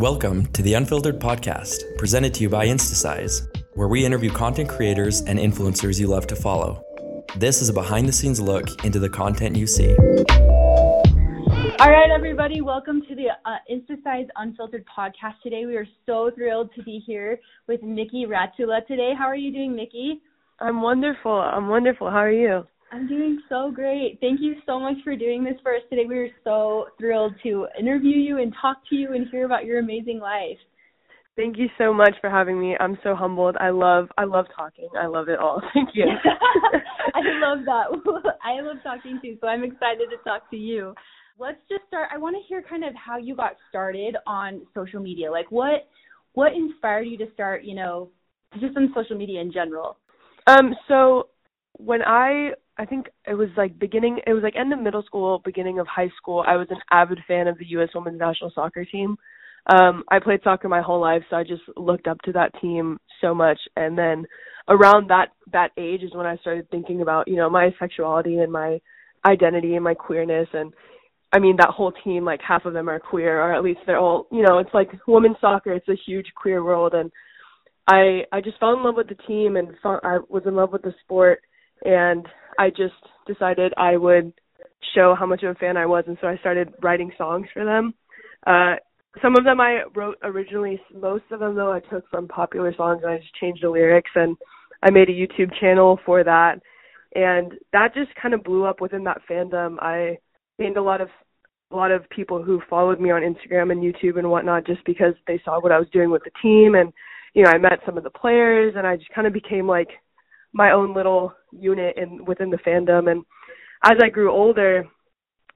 Welcome to the Unfiltered Podcast, presented to you by Instasize, where we interview content creators and influencers you love to follow. This is a behind the scenes look into the content you see. All right, everybody, welcome to the uh, Instasize Unfiltered podcast. Today, we are so thrilled to be here with Miki Ratsula today. How are you doing, Miki? I'm wonderful. I'm wonderful. How are you? I'm doing so great. Thank you so much for doing this for us today. We are so thrilled to interview you and talk to you and hear about your amazing life. Thank you so much for having me. I'm so humbled. I love I love talking. I love it all. Thank you. I love that. I love talking too, so I'm excited to talk to you. Let's just start. I want to hear kind of how you got started on social media. Like what what inspired you to start, you know, just on social media in general? Um so when I I think it was like beginning it was like end of middle school, beginning of high school, I was an avid fan of the US women's national soccer team. Um I played soccer my whole life, so I just looked up to that team so much. And then around that that age is when I started thinking about, you know, my sexuality and my identity and my queerness. And I mean that whole team like half of them are queer or at least they're all, you know, it's like women's soccer, it's a huge queer world. And I I just fell in love with the team and fell, I was in love with the sport. And I just decided I would show how much of a fan I was, and so I started writing songs for them. Uh, some of them I wrote originally. Most of them, though, I took from popular songs, and I just changed the lyrics. And I made a YouTube channel for that, and that just kind of blew up within that fandom. I gained a lot of a lot of people who followed me on Instagram and YouTube and whatnot just because they saw what I was doing with the team and you know I met some of the players and I just kind of became like my own little unit in within the fandom. And as I grew older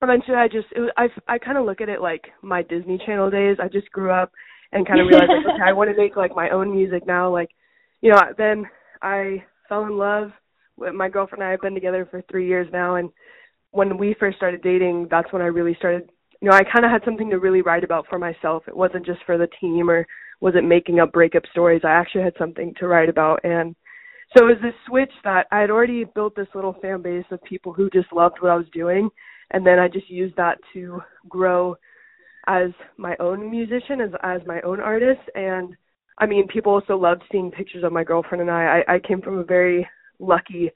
eventually I just it was, I I kind of look at it like my Disney Channel days. I just grew up and kind of realized like, okay I want to make like my own music now. Like you know then I fell in love with my girlfriend and I have been together for 3 years now. And when we first started dating that's when I really started you know I kind of had something to really write about for myself. It wasn't just for the team or wasn't making up breakup stories. I actually had something to write about. And so it was this switch that I had already built this little fan base of people who just loved what I was doing, and then I just used that to grow as my own musician, as as my own artist, and I mean, people also loved seeing pictures of my girlfriend and I. I, I came from a very lucky,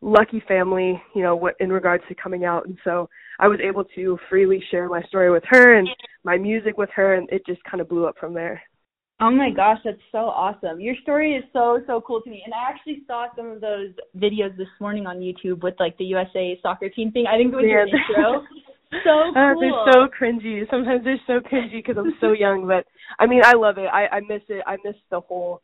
lucky family, you know, what in regards to coming out, and so I was able to freely share my story with her and my music with her, and it just kind of blew up from there. Oh my gosh, that's so awesome. Your story is so so cool to me. And I actually saw some of those videos this morning on YouTube with like the USA soccer team thing. I think it was yeah. your intro. so cool. Uh, they're so cringy. Sometimes they're so cringy because I'm so young, but I mean, I love it. I I miss it. I miss the whole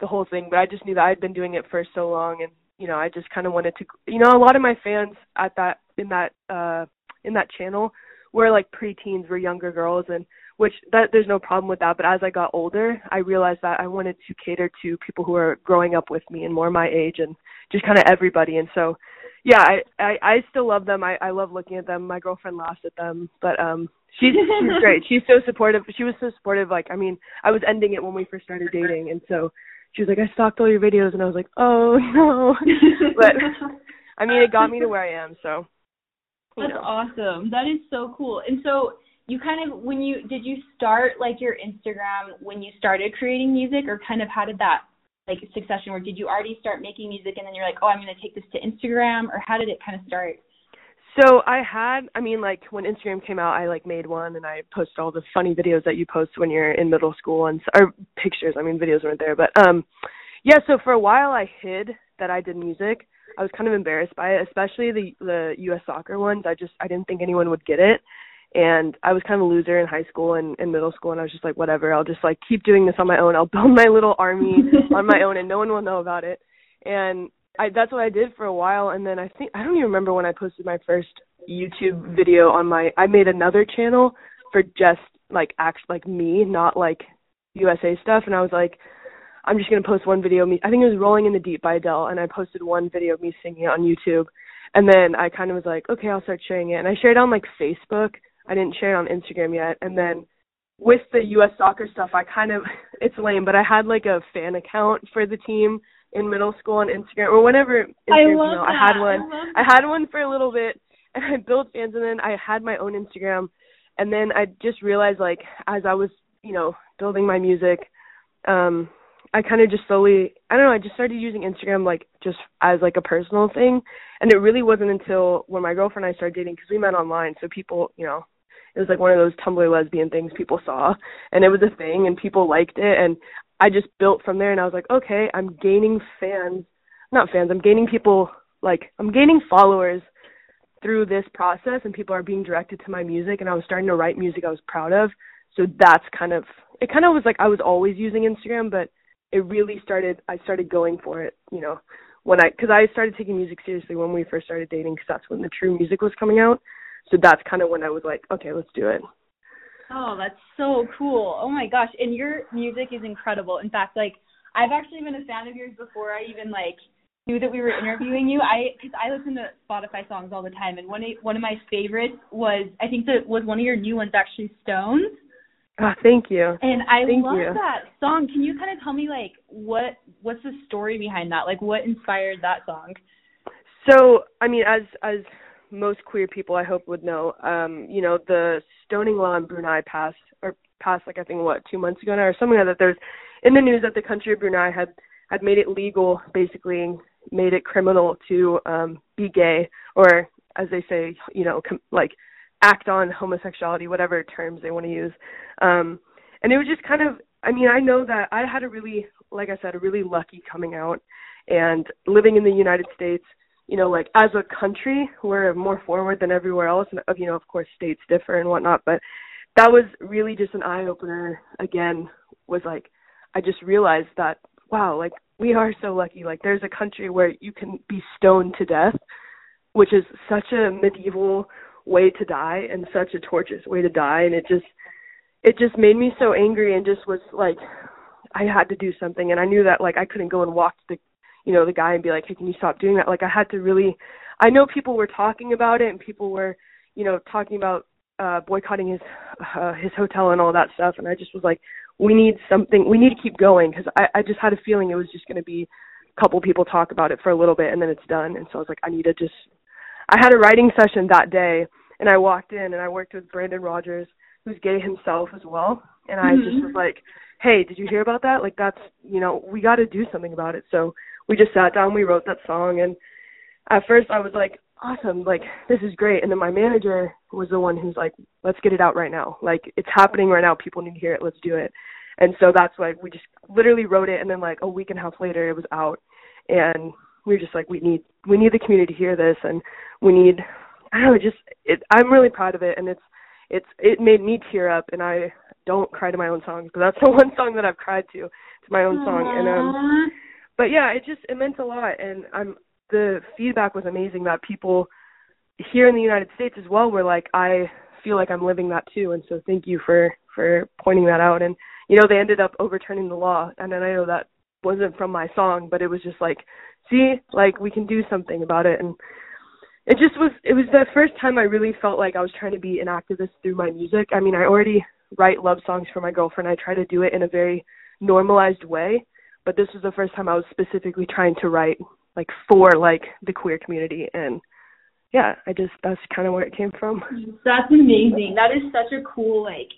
the whole thing, but I just knew that I'd been doing it for so long and you know, I just kind of wanted to you know, a lot of my fans at that in that uh in that channel were like preteens, were younger girls and which that there's no problem with that. But as I got older, I realized that I wanted to cater to people who are growing up with me and more my age and just kind of everybody. And so, yeah, I, I I still love them. I I love looking at them. My girlfriend laughs at them, but um, she's she's great. She's so supportive. She was so supportive. Like I mean, I was ending it when we first started dating, and so she was like, I stalked all your videos, and I was like, oh no, but I mean, it got me to where I am. So. That's know. awesome. That is so cool. And so you kind of when you did you start like your Instagram when you started creating music or kind of how did that like succession work? Did you already start making music and then you're like, "Oh, I'm going to take this to Instagram," or how did it kind of start? So I had, I mean, like when Instagram came out, I like made one and I posted all the funny videos that you post when you're in middle school and or pictures. I mean, videos weren't there, but um, yeah. So for a while, I hid that I did music. I was kind of embarrassed by it, especially the the U.S. soccer ones. I just I didn't think anyone would get it and I was kind of a loser in high school and in middle school and I was just like whatever I'll just like keep doing this on my own. I'll build my little army on my own and no one will know about it. And I that's what I did for a while and then I think I don't even remember when I posted my first YouTube video on my I made another channel for just like act like me not like USA stuff. And I was like I'm just gonna post one video me I think it was Rolling in the Deep by Adele and I posted one video of me singing it on YouTube. And then I kind of was like okay I'll start sharing it. And I shared it on like Facebook I didn't share it on Instagram yet. And then with the US soccer stuff, I kind of it's lame, but I had like a fan account for the team in middle school on Instagram or whenever Instagram I, love you know, I had one. I, I had one for a little bit and I built fans and then I had my own Instagram and then I just realized like as I was, you know, building my music, um, I kind of just slowly, I don't know, I just started using Instagram like just as like a personal thing, and it really wasn't until when my girlfriend and I started dating because we met online, so people, you know, it was like one of those Tumblr lesbian things people saw, and it was a thing, and people liked it, and I just built from there, and I was like, okay, I'm gaining fans, not fans, I'm gaining people, like I'm gaining followers through this process, and people are being directed to my music, and I was starting to write music I was proud of, so that's kind of it. Kind of was like I was always using Instagram, but it really started. I started going for it, you know, when I because I started taking music seriously when we first started dating, because that's when the true music was coming out. So that's kind of when I was like, okay, let's do it. Oh, that's so cool. Oh my gosh. And your music is incredible. In fact, like I've actually been a fan of yours before I even like knew that we were interviewing you. I cuz I listen to Spotify songs all the time and one of, one of my favorites was I think that was one of your new ones actually Stones. Oh, thank you. And I thank love you. that song. Can you kind of tell me like what what's the story behind that? Like what inspired that song? So, I mean, as as most queer people I hope would know, um, you know, the stoning law in Brunei passed or passed like I think what, two months ago now or something like that. There's in the news that the country of Brunei had had made it legal, basically made it criminal to um be gay or as they say, you know, com- like act on homosexuality, whatever terms they want to use. Um and it was just kind of I mean, I know that I had a really like I said, a really lucky coming out and living in the United States you know, like as a country, we're more forward than everywhere else. And, you know, of course, states differ and whatnot. But that was really just an eye opener. Again, was like, I just realized that, wow, like we are so lucky. Like there's a country where you can be stoned to death, which is such a medieval way to die and such a torturous way to die. And it just, it just made me so angry and just was like, I had to do something. And I knew that like I couldn't go and walk the you know the guy and be like hey can you stop doing that? Like i had to really i know people were talking about it and people were you know talking about uh boycotting his uh, his hotel and all that stuff. And i just was like we need something we need to keep going. Because i i just had a feeling it was just going to be a couple people talk about it for a little bit and then it's done. And so i was like i need to just i had a writing session that day and i walked in and i worked with brandon rogers who's gay himself as well. And i mm-hmm. just was like hey did you hear about that? Like that's you know we got to do something about it. So we just sat down, we wrote that song, and at first I was like, awesome, like this is great. And then my manager was the one who's like, let's get it out right now. Like it's happening right now. People need to hear it. Let's do it. And so that's why we just literally wrote it, and then like a week and a half later, it was out, and we were just like, we need we need the community to hear this, and we need I don't know, just it. I'm really proud of it, and it's it's it made me tear up, and I don't cry to my own songs, but that's the one song that I've cried to to my own song, and um but yeah, it just it meant a lot, and I'm the feedback was amazing that people here in the United States as well were like, I feel like I'm living that too, and so thank you for for pointing that out. And you know, they ended up overturning the law, and then I know that wasn't from my song, but it was just like, see, like we can do something about it, and it just was. It was the first time I really felt like I was trying to be an activist through my music. I mean, I already write love songs for my girlfriend. I try to do it in a very normalized way but this was the first time I was specifically trying to write like for like the queer community and yeah, I just that's kind of where it came from. That's amazing. That is such a cool like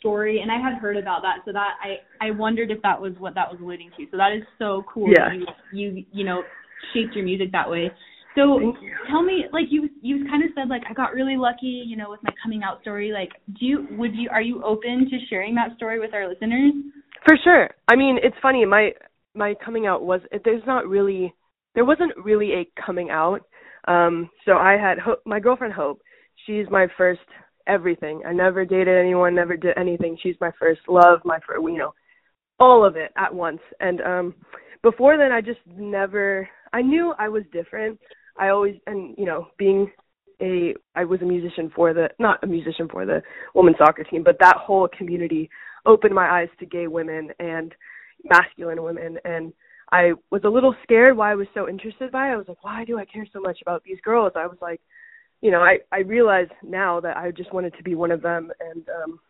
story and I had heard about that so that I I wondered if that was what that was alluding to. So that is so cool yeah. you you you know shaped your music that way. So tell me like you you kind of said like I got really lucky, you know, with my coming out story. Like do you would you are you open to sharing that story with our listeners? For sure. I mean, it's funny. My my coming out was there's not really there wasn't really a coming out. Um so I had Hope, my girlfriend Hope. She's my first everything. I never dated anyone, never did anything. She's my first love, my first, you know, all of it at once. And um before then I just never I knew I was different. I always and you know, being a I was a musician for the not a musician for the women's soccer team, but that whole community opened my eyes to gay women and masculine women and I was a little scared why I was so interested by it. I was like, why do I care so much about these girls? I was like, you know, I I realize now that I just wanted to be one of them and um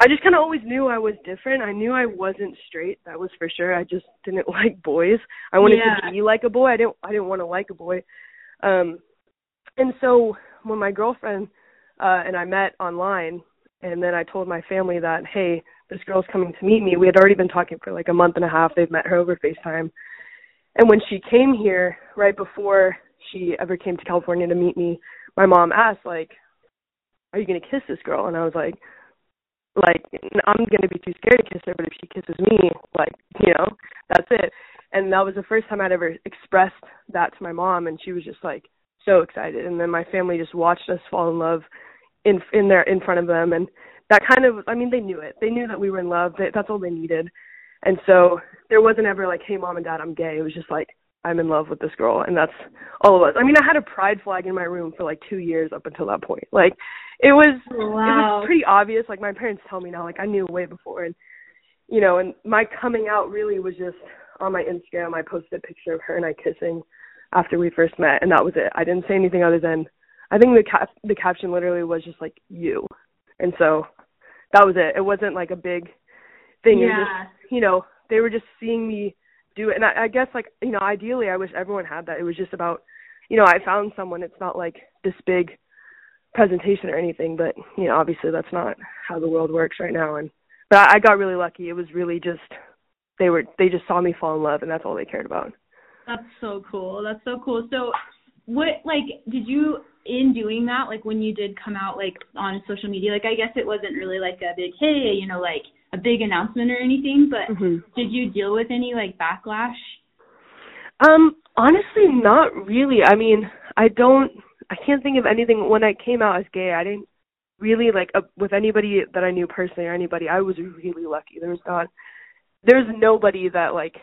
I just kind of always knew I was different. I knew I wasn't straight. That was for sure. I just didn't like boys. I wanted yeah. to be like a boy. I didn't I didn't want to like a boy. Um and so when my girlfriend uh and I met online, and then I told my family that, hey, this girl's coming to meet me. We had already been talking for like a month and a half. They've met her over FaceTime. And when she came here, right before she ever came to California to meet me, my mom asked, like, are you going to kiss this girl? And I was like, like, I'm going to be too scared to kiss her, but if she kisses me, like, you know, that's it. And that was the first time I'd ever expressed that to my mom, and she was just like so excited. And then my family just watched us fall in love in in there in front of them and that kind of i mean they knew it. They knew that we were in love. That that's all they needed. And so there wasn't ever like hey mom and dad i'm gay. It was just like i'm in love with this girl. And that's all it was. I mean i had a pride flag in my room for like two years up until that point. Like it was wow. it was pretty obvious. Like my parents tell me now like i knew way before. And you know and my coming out really was just on my instagram. I posted a picture of her and i kissing after we first met. And that was it. I didn't say anything other than I think the cap the caption literally was just like you, and so that was it. It wasn't like a big thing. Yeah. Just you know they were just seeing me do it, and I, I guess like you know ideally I wish everyone had that. It was just about you know I found someone. It's not like this big presentation or anything, but you know obviously that's not how the world works right now. And but I, I got really lucky. It was really just they were they just saw me fall in love, and that's all they cared about. That's so cool. That's so cool. So what like did you in doing that like when you did come out like on social media like i guess it wasn't really like a big hey you know like a big announcement or anything but mm-hmm. did you deal with any like backlash? Um honestly not really. I mean i don't i can't think of anything. When i came out as gay i didn't really like uh, with anybody that i knew personally or anybody i was really lucky. There was not there's nobody that like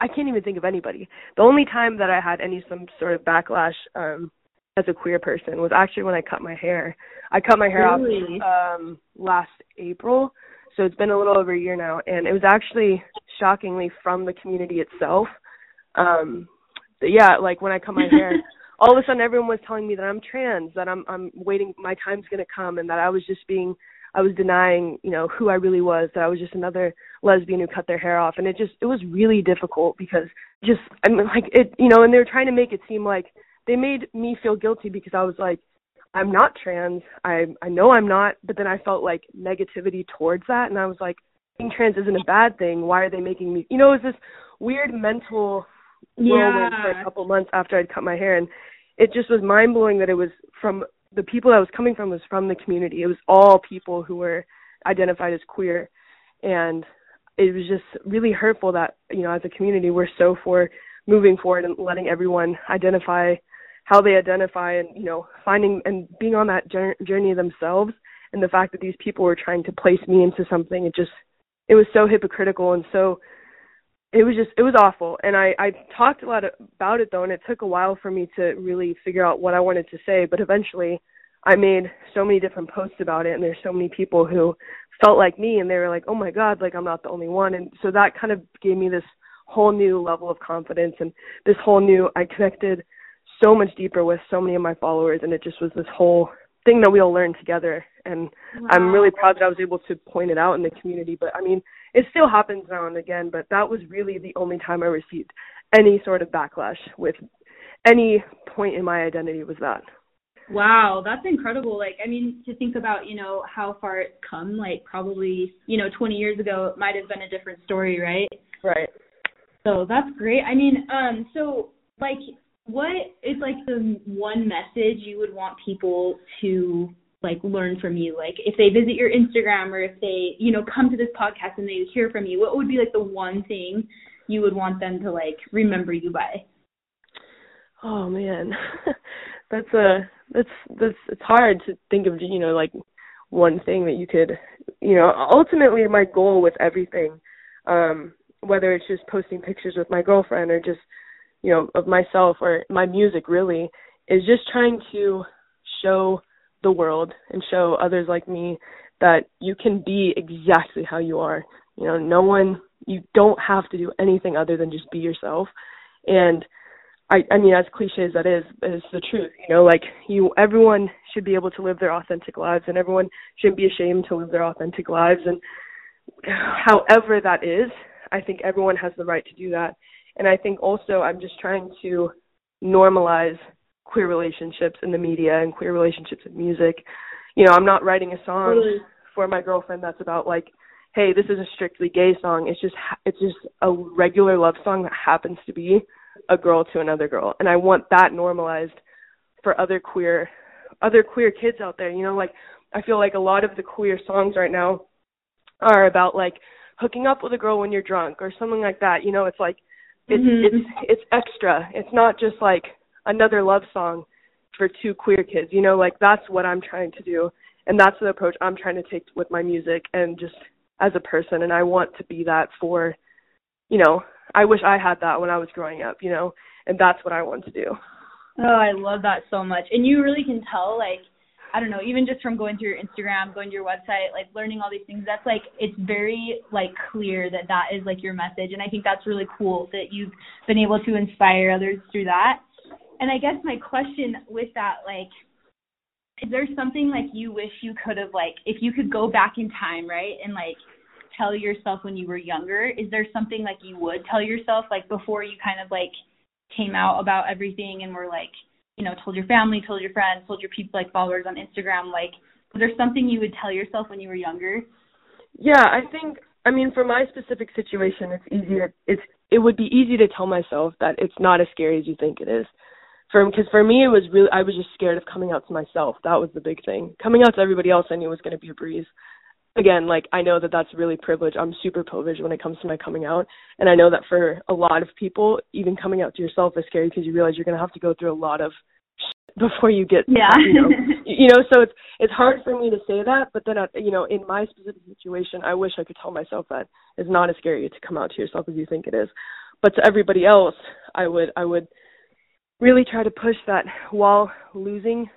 I can't even think of anybody. The only time that I had any some sort of backlash um as a queer person was actually when I cut my hair. I cut my hair really? off um last April, so it's been a little over a year now, and it was actually shockingly from the community itself. Um yeah, like when I cut my hair, all of a sudden everyone was telling me that I'm trans, that I'm I'm waiting my time's going to come and that I was just being I was denying, you know, who I really was, that I was just another lesbian who cut their hair off and it just it was really difficult because just I mean like it you know, and they were trying to make it seem like they made me feel guilty because I was like I'm not trans. I I know I'm not, but then I felt like negativity towards that and I was like being trans isn't a bad thing. Why are they making me you know, it was this weird mental whirlwind yeah. for a couple months after I'd cut my hair and it just was mind blowing that it was from the people that was coming from was from the community. It was all people who were identified as queer and it was just really hurtful that, you know, as a community we're so for moving forward and letting everyone identify how they identify and, you know, finding and being on that journey themselves and the fact that these people were trying to place me into something it just it was so hypocritical and so it was just it was awful. And i i talked a lot about it though and it took a while for me to really figure out what i wanted to say. But eventually i made so many different posts about it and there's so many people who felt like me and they were like oh my god like i'm not the only one. And so that kind of gave me this whole new level of confidence and this whole new i connected so much deeper with so many of my followers and it just was this whole thing that we all learned together and wow. i'm really proud that i was able to point it out in the community but i mean it still happens now and again, but that was really the only time I received any sort of backlash with any point in my identity was that. Wow, that's incredible. Like, I mean, to think about, you know, how far it's come, like probably, you know, 20 years ago, it might have been a different story, right? Right. So that's great. I mean, um, so like, what is like the one message you would want people to like learn from you. Like if they visit your instagram or if they you know come to this podcast and they hear from you what would be like the one thing you would want them to like remember you by? Oh man. That's a that's that's it's hard to think of you know like one thing that you could you know ultimately my goal with everything um whether it's just posting pictures with my girlfriend or just you know of myself or my music really is just trying to show the world and show others like me that you can be exactly how you are. You know, no one you don't have to do anything other than just be yourself. And I I mean as cliche as that is, is the truth. You know, like you everyone should be able to live their authentic lives and everyone shouldn't be ashamed to live their authentic lives and however that is, I think everyone has the right to do that. And I think also I'm just trying to normalize queer relationships in the media and queer relationships in music. you know, I'm not writing a song really? for my girlfriend that's about like, hey, this is a strictly gay song. It's just it's just a regular love song that happens to be a girl to another girl, and I want that normalized for other queer other queer kids out there. You know, like I feel like a lot of the queer songs right now are about like hooking up with a girl when you're drunk or something like that. You know, it's like it's mm-hmm. it's it's extra. It's not just like another love song for two queer kids. You know, like that's what I'm trying to do and that's the approach I'm trying to take with my music and just as a person and I want to be that for you know, I wish I had that when I was growing up, you know, and that's what I want to do. Oh, I love that so much. And you really can tell like I don't know, even just from going through your Instagram, going to your website, like learning all these things, that's like it's very like clear that that is like your message, and I think that's really cool that you've been able to inspire others through that. And I guess my question with that, like, is there something like you wish you could have like if you could go back in time, right, and like tell yourself when you were younger? Is there something like you would tell yourself like before you kind of like came out about everything and were like you know, told your family, told your friends, told your people like followers on Instagram, like was there something you would tell yourself when you were younger? Yeah, I think I mean for my specific situation it's easier it's it would be easy to tell myself that it's not as scary as you think it is. For because for me it was really I was just scared of coming out to myself. That was the big thing. Coming out to everybody else I knew was going to be a breeze. Again, like I know that that's really privileged. I'm super privileged when it comes to my coming out, and I know that for a lot of people, even coming out to yourself is scary because you realize you're going to have to go through a lot of before you get yeah you know, you know so it's it's hard for me to say that but then uh, you know in my specific situation i wish i could tell myself that it's not as scary to come out to yourself as you think it is but to everybody else i would i would really try to push that while losing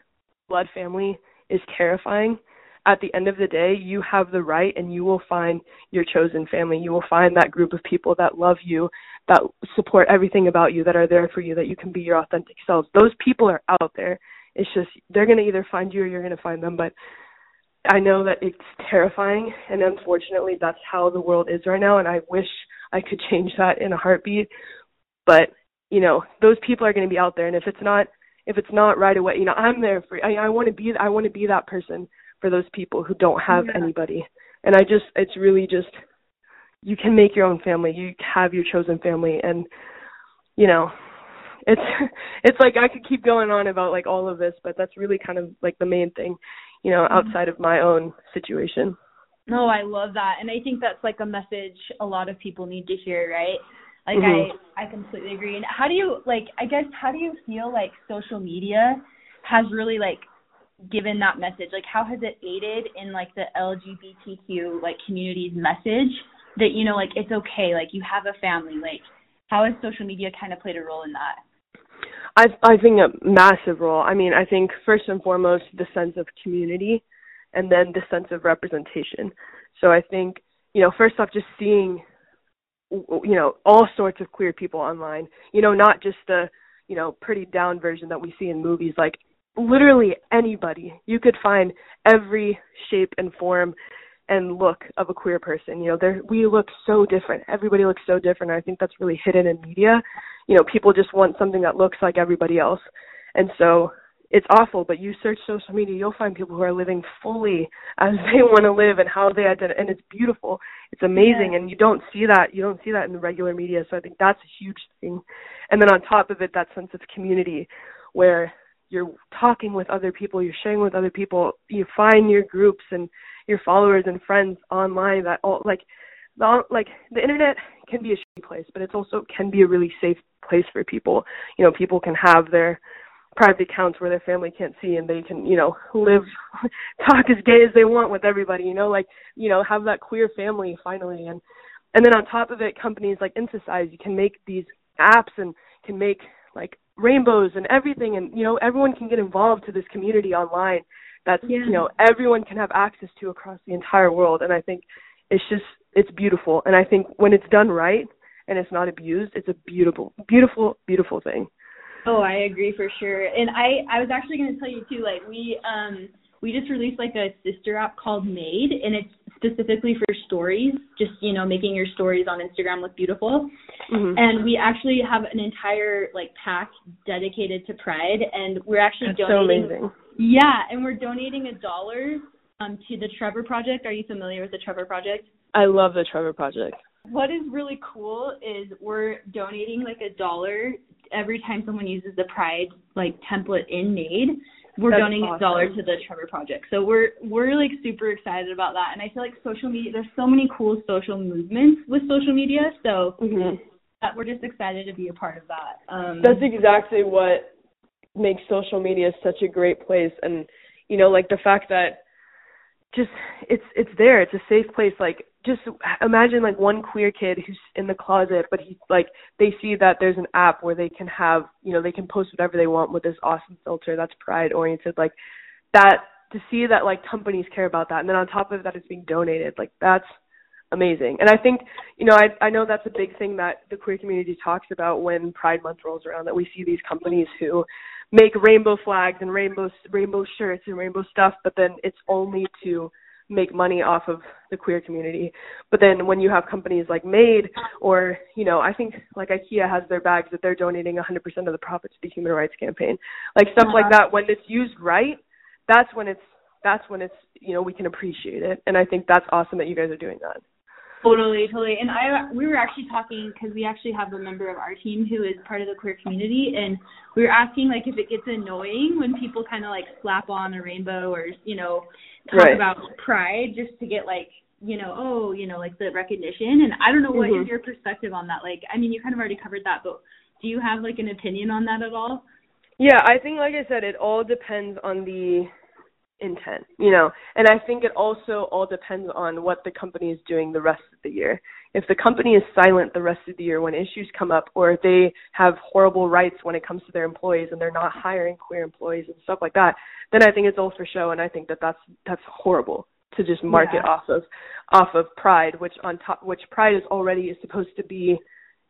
blood family is terrifying at the end of the day, you have the right and you will find your chosen family. You will find that group of people that love you, that support everything about you, that are there for you, that you can be your authentic selves. Those people are out there. It's just they're going to either find you or you're going to find them. But I know that it's terrifying, and unfortunately, that's how the world is right now. And I wish I could change that in a heartbeat. But you know, those people are going to be out there, and if it's not if it's not right away, you know, I'm there for. I, I want to be. I want to be that person for those people who don't have yeah. anybody. And I just it's really just you can make your own family. You have your chosen family and you know, it's it's like I could keep going on about like all of this, but that's really kind of like the main thing, you know, mm-hmm. outside of my own situation. No, I love that. And I think that's like a message a lot of people need to hear, right? Like mm-hmm. I I completely agree. And how do you like I guess how do you feel like social media has really like given that message? Like how has it aided in like the LGBTQ like community's message that you know like it's okay, like you have a family, like how has social media kind of played a role in that? I I think a massive role. I mean, I think first and foremost the sense of community and then the sense of representation. So I think, you know, first off just seeing you know, all sorts of queer people online. You know, not just the, you know, pretty down version that we see in movies like literally anybody. You could find every shape and form and look of a queer person. You know, there we look so different. Everybody looks so different. I think that's really hidden in media. You know, people just want something that looks like everybody else. And so it's awful, but you search social media, you'll find people who are living fully as they want to live and how they identify, and it's beautiful. It's amazing, yeah. and you don't see that. You don't see that in the regular media. So I think that's a huge thing. And then on top of it, that sense of community, where you're talking with other people, you're sharing with other people, you find your groups and your followers and friends online that all like the like the internet can be a shitty place, but it's also can be a really safe place for people. You know, people can have their private accounts where their family can't see and they can, you know, live talk as gay as they want with everybody, you know, like, you know, have that queer family finally. And and then on top of it companies like Instasize you can make these apps and can make like rainbows and everything. And you know everyone can get involved to this community online that's yeah. you know everyone can have access to across the entire world. And i think it's just it's beautiful. And i think when it's done right and it's not abused it's a beautiful beautiful beautiful thing oh i agree for sure and i i was actually going to tell you too like we um we just released like a sister app called made and it's specifically for stories, just you know making your stories on Instagram look beautiful. Mm-hmm. And we actually have an entire like pack dedicated to Pride, and we're actually That's donating. so amazing. Yeah, and we're donating a dollar um, to the Trevor Project. Are you familiar with the Trevor Project? I love the Trevor Project. What is really cool is we're donating like a dollar every time someone uses the Pride like template in Made. We're That's donating awesome. a dollar to the Trevor Project. So we're we're like super excited about that. And I feel like social media there's so many cool social movements with social media. So Mm-hmm. that we're just excited to be a part of that. Um That's exactly what makes social media such a great place and you know like the fact that just it's it's there it's a safe place like just imagine like one queer kid who's in the closet but he like they see that there's an app where they can have you know they can post whatever they want with this awesome filter that's pride oriented like that to see that like companies care about that and then on top of that it's being donated like that's amazing. And i think you know i i know that's a big thing that the queer community talks about when pride month rolls around that we see these companies who make rainbow flags and rainbow rainbow shirts and rainbow stuff but then it's only to make money off of the queer community. But then when you have companies like made or you know i think like ikea has their bags that they're donating 100% of the profits to the human rights campaign. Like stuff like uh-huh. that when it's used right that's when it's that's when it's you know we can appreciate it. And i think that's awesome that you guys are doing that Totally, totally. And I we were actually talking because we actually have a member of our team who is part of the queer community, and we were asking like if it gets annoying when people kind of like slap on a rainbow or you know talk Right. about pride just to get like you know oh you know like the recognition. And I don't know what is Mhm. your perspective on that. Like I mean you kind of already covered that, but do you have like an opinion on that at all? Yeah, I think like I said, it all depends on the intent, you know. And I think it also all depends on what the company is doing the rest of the year. If the company is silent the rest of the year when issues come up or they have horrible rights when it comes to their employees and they're not hiring queer employees and stuff like that, then I think it's all for show and I think that that's that's horrible to just mark Yeah. off of off of pride, which on top which pride is already is supposed to be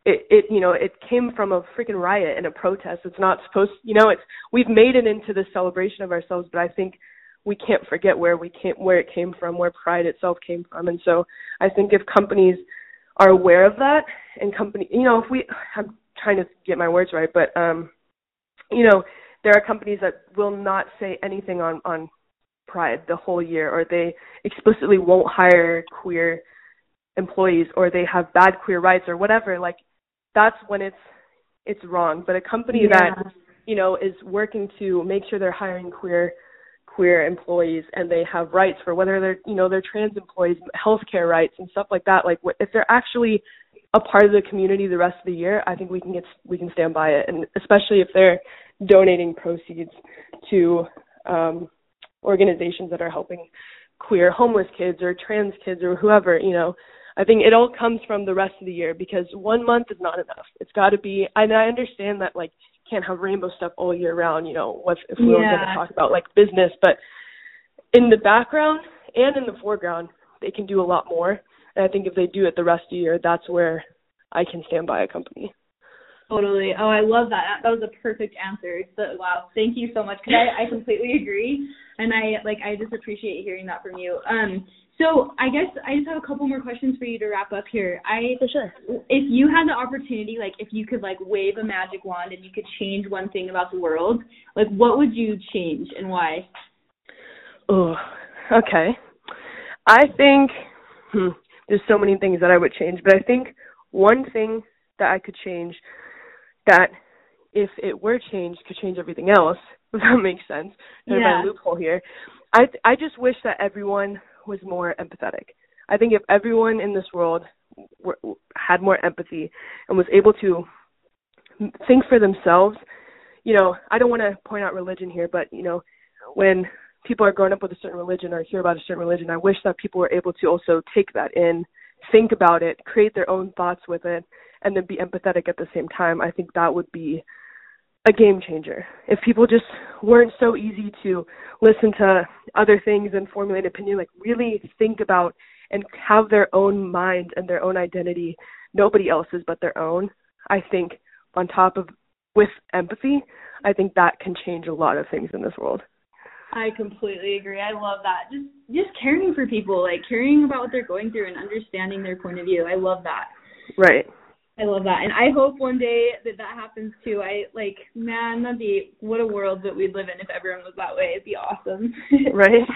it, it you know it came from a freaking riot and a protest it's not supposed you know it's we've made it into this celebration of ourselves but i think we can't forget where we came where it came from where pride itself came from. And so i think if companies are aware of that and company you know if we i'm trying to get my words right but um you know there are companies that will not say anything on on pride the whole year or they explicitly won't hire queer employees or they have bad queer rights or whatever. Like that's when it's it's wrong. But a company that you know is working to make sure they're hiring queer queer employees and they have rights for whether they're you know they're trans employees healthcare rights and stuff like that like if they're actually a part of the community the rest of the year i think we can get we can stand by it and especially if they're donating proceeds to um organizations that are helping queer homeless kids or trans kids or whoever you know I think it all comes from the rest of the year because one month is not enough. It's got to be, and I understand that like can't have rainbow stuff all year round. You know, what if we were going to talk about like business, but in the background and in the foreground, they can do a lot more. And I think if they do it the rest of the year, that's where I can stand by a company. Totally. Oh, I love that. That was a perfect answer. So, wow, thank you so much. Cause I, I completely agree, and I like I just appreciate hearing that from you. Um, so I guess I just have a couple more questions for you to wrap up here. I For sure. if you had the opportunity, like if you could like wave a magic wand and you could change one thing about the world, like what would you change and why? Oh, okay. I think hmm, there's so many things that I would change, but I think one thing that I could change that if it were changed could change everything else. If that makes sense. There's Yeah. my loophole here. I I just wish that everyone was more empathetic. I think if everyone in this world were, had more empathy and was able to think for themselves, you know, I don't want to point out religion here, but you know, when people are growing up with a certain religion or hear about a certain religion, I wish that people were able to also take that in, think about it, create their own thoughts with it, and then be empathetic at the same time. I think that would be a game changer. If people just weren't so easy to listen to other things and formulate opinion, like really think about and have their own mind and their own identity, nobody else's but their own, I think on top of with empathy, I think that can change a lot of things in this world. I completely agree. I love that. Just just caring for people, like caring about what they're going through and understanding their point of view. I love that. Right. I love that. And I hope one day that that happens too. I like, man, that'd be what a world that we'd live in if everyone was that way. It'd be awesome. right.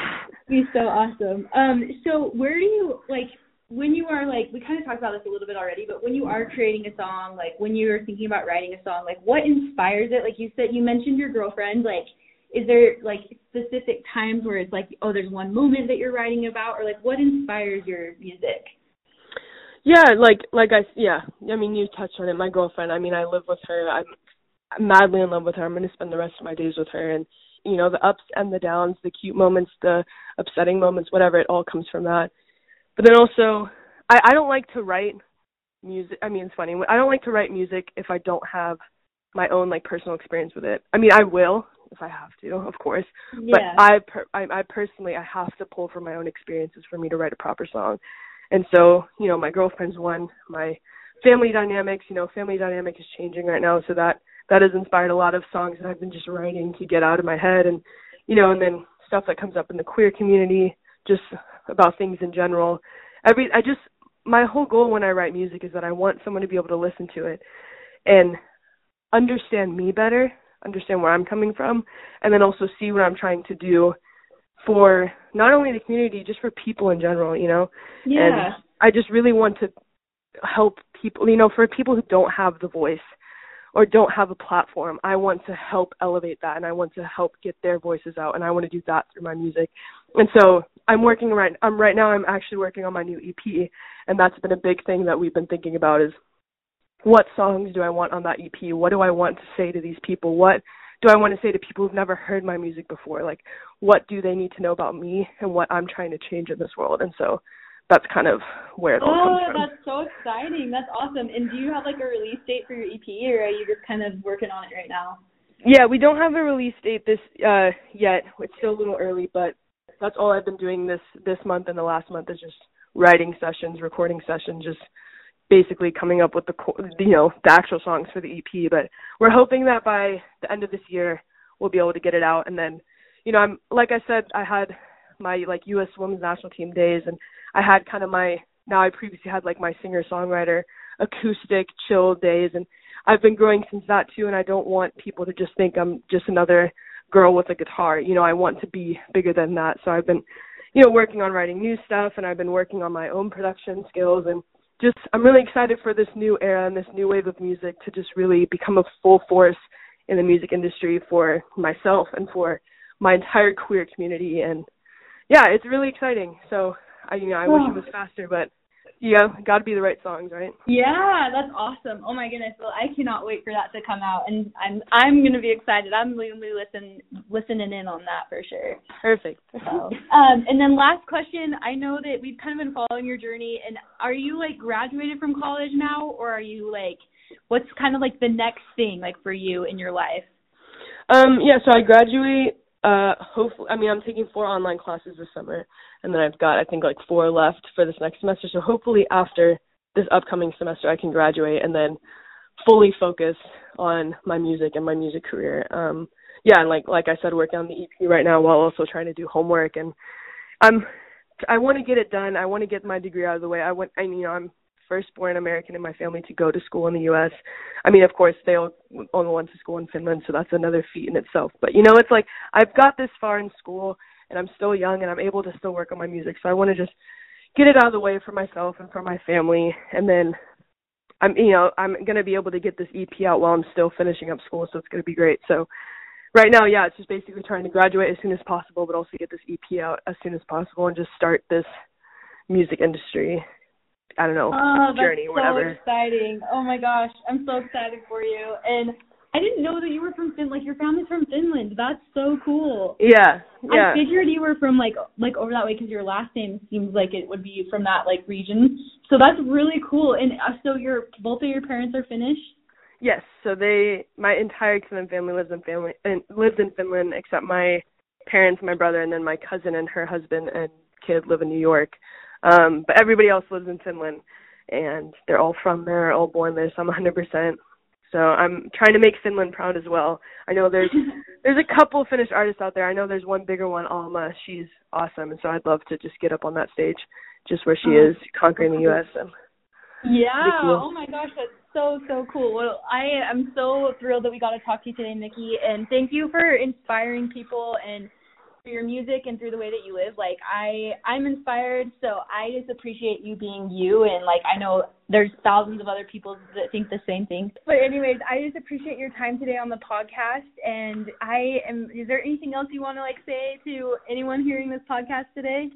It'd be so awesome. Um so where do you like when you are like we kind of talked about this a little bit already, but when you are creating a song, like when you're thinking about writing a song, like what inspires it? Like you said you mentioned your girlfriend, like is there like specific times where it's like oh there's one moment that you're writing about or like what inspires your music? Yeah, like like I yeah, I mean you touched on it. My girlfriend, I mean I live with her. I'm, madly in love with her. I'm going to spend the rest of my days with her and you know the ups and the downs, the cute moments, the upsetting moments, whatever, it all comes from that but then also I, I don't like to write music I mean it's funny. I don't like to write music if I don't have my own like personal experience with it. I mean I will if I have to, of course. Yeah. But I, per- I I personally I have to pull from my own experiences for me to write a proper song. And so, you know, my girlfriend's one, my family dynamics, you know, family dynamic is changing right now, so that that has inspired a lot of songs that I've been just writing to get out of my head. And you know, and then stuff that comes up in the queer community, just about things in general. Every I just my whole goal when I write music is that I want someone to be able to listen to it and understand me better, understand where I'm coming from, and then also see what I'm trying to do for not only the community, just for people in general, you know? Yeah. And I just really want to help people, you know, for people who don't have the voice or don't have a platform, I want to help elevate that and I want to help get their voices out and I want to do that through my music. And so I'm working right I'm right now I'm actually working on my new EP and that's been a big thing that we've been thinking about is what songs do I want on that EP? What do I want to say to these people? What do I want to say to people who've never heard my music before? Like what do they need to know about me and what I'm trying to change in this world? And so that's kind of where it all oh, comes from. Oh, that's so exciting. That's awesome. And do you have like a release date for your EP or are you just kind of working on it right now? Yeah, we don't have a release date this uh yet. It's still a little early, but that's all I've been doing this this month and the last month is just writing sessions, recording sessions, just basically coming up with the you know the actual songs for the EP. But we're hoping that by the end of this year we'll be able to get it out. And then, you know, I'm like I said, I had my like U.S. Women's National Team days, and I had kind of my now I previously had like my singer songwriter acoustic chill days, and I've been growing since that too. And I don't want people to just think I'm just another girl with a guitar. You know, I want to be bigger than that. So I've been, you know, working on writing new stuff, and I've been working on my own production skills, and just I'm really excited for this new era and this new wave of music to just really become a full force in the music industry for myself and for my entire queer community and yeah, it's really exciting. So I you know I wish it was faster, but yeah, got to be the right songs, right? Yeah, that's awesome. Oh my goodness, well I cannot wait for that to come out, and I'm I'm gonna be excited. I'm gonna be listen listening in on that for sure. Perfect. So, um, and then last question, I know that we've kind of been following your journey, and are you like graduated from college now, or are you like, what's kind of like the next thing like for you in your life? Um, yeah, so I graduate uh, hopefully, I mean, I'm taking four online classes this summer, and then I've got I think like four left for this next semester. So hopefully, after this upcoming semester, I can graduate and then fully focus on my music and my music career. Um, yeah, and like like I said, working on the EP right now while also trying to do homework, and I'm I want to get it done. I want to get my degree out of the way. I want, I you know, I'm firstborn American in my family to go to school in the U.S. I mean, of course, they all only went to school in Finland, so that's another feat in itself. But you know, it's like I've got this far in school, and I'm still young, and I'm able to still work on my music. So I want to just get it out of the way for myself and for my family, and then I'm, you know, I'm gonna be able to get this EP out while I'm still finishing up school, so it's gonna be great. So right now, yeah, it's just basically trying to graduate as soon as possible, but also get this EP out as soon as possible and just start this music industry I don't know oh, journey or whatever. so exciting! Oh my gosh, I'm so excited for you. And I didn't know that you were from Finland. Like your family's from Finland. That's so cool. Yeah, yeah. I figured you were from like like over that way because your last name seems like it would be from that like region. So that's really cool. And uh, so your both of your parents are Finnish. Yes. So they my entire Finland family lives in family and lives in Finland except my parents, my brother, and then my cousin and her husband and kid live in New York. Um, but everybody else lives in Finland, and they're all from there, all born there. So I'm 100% So I'm trying to make Finland proud as well. I know there's there's a couple Finnish artists out there. I know there's one bigger one, Alma. She's awesome, and so I'd love to just get up on that stage, just where she oh, is conquering the U.S. And yeah. Cool. Oh my gosh, that's so so cool. Well, I am so thrilled that we got to talk to you today, Miki, and thank you for inspiring people and through your music and through the way that you live. Like I I'm inspired, so I just appreciate you being you and like I know there's thousands of other people that think the same thing. But anyways, I just appreciate your time today on the podcast and I am is there anything else you want to like say to anyone hearing this podcast today?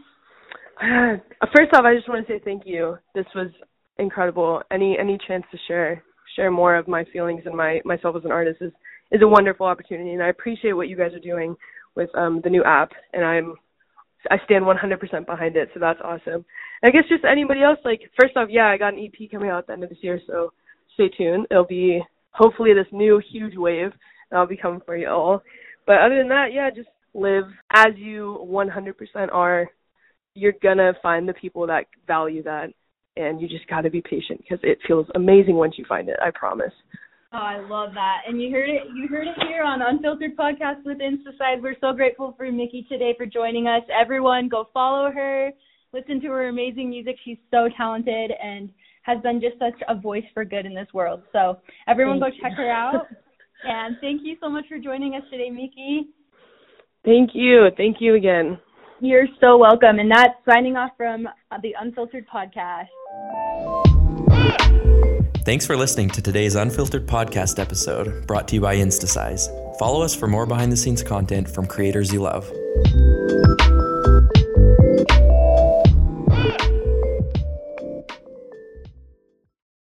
Uh, first off, I just want to say thank you. This was incredible. Any any chance to share share more of my feelings and my myself as an artist is is a wonderful opportunity and I appreciate what you guys are doing with um, the new app, and I'm I stand 100% behind it. So that's awesome. I guess just anybody else, like first off, yeah, I got an EP coming out at the end of this year, so stay tuned. It'll be hopefully this new huge wave that'll be coming for you all. But other than that, yeah, just live as you 100% are. You're gonna find the people that value that, and you just gotta be patient because it feels amazing once you find it. I promise. Oh, I love that. And you heard it you heard it here on Unfiltered Podcast with Instasize. We're so grateful for Miki today for joining us. Everyone go follow her, listen to her amazing music. She's so talented and has been just such a voice for good in this world. So everyone thank go check her out. and thank you so much for joining us today, Miki. Thank you. Thank you again. You're so welcome. And that's signing off from the Unfiltered Podcast. Thanks for listening to today's Unfiltered Podcast episode brought to you by Instasize. Follow us for more behind the scenes content from creators you love.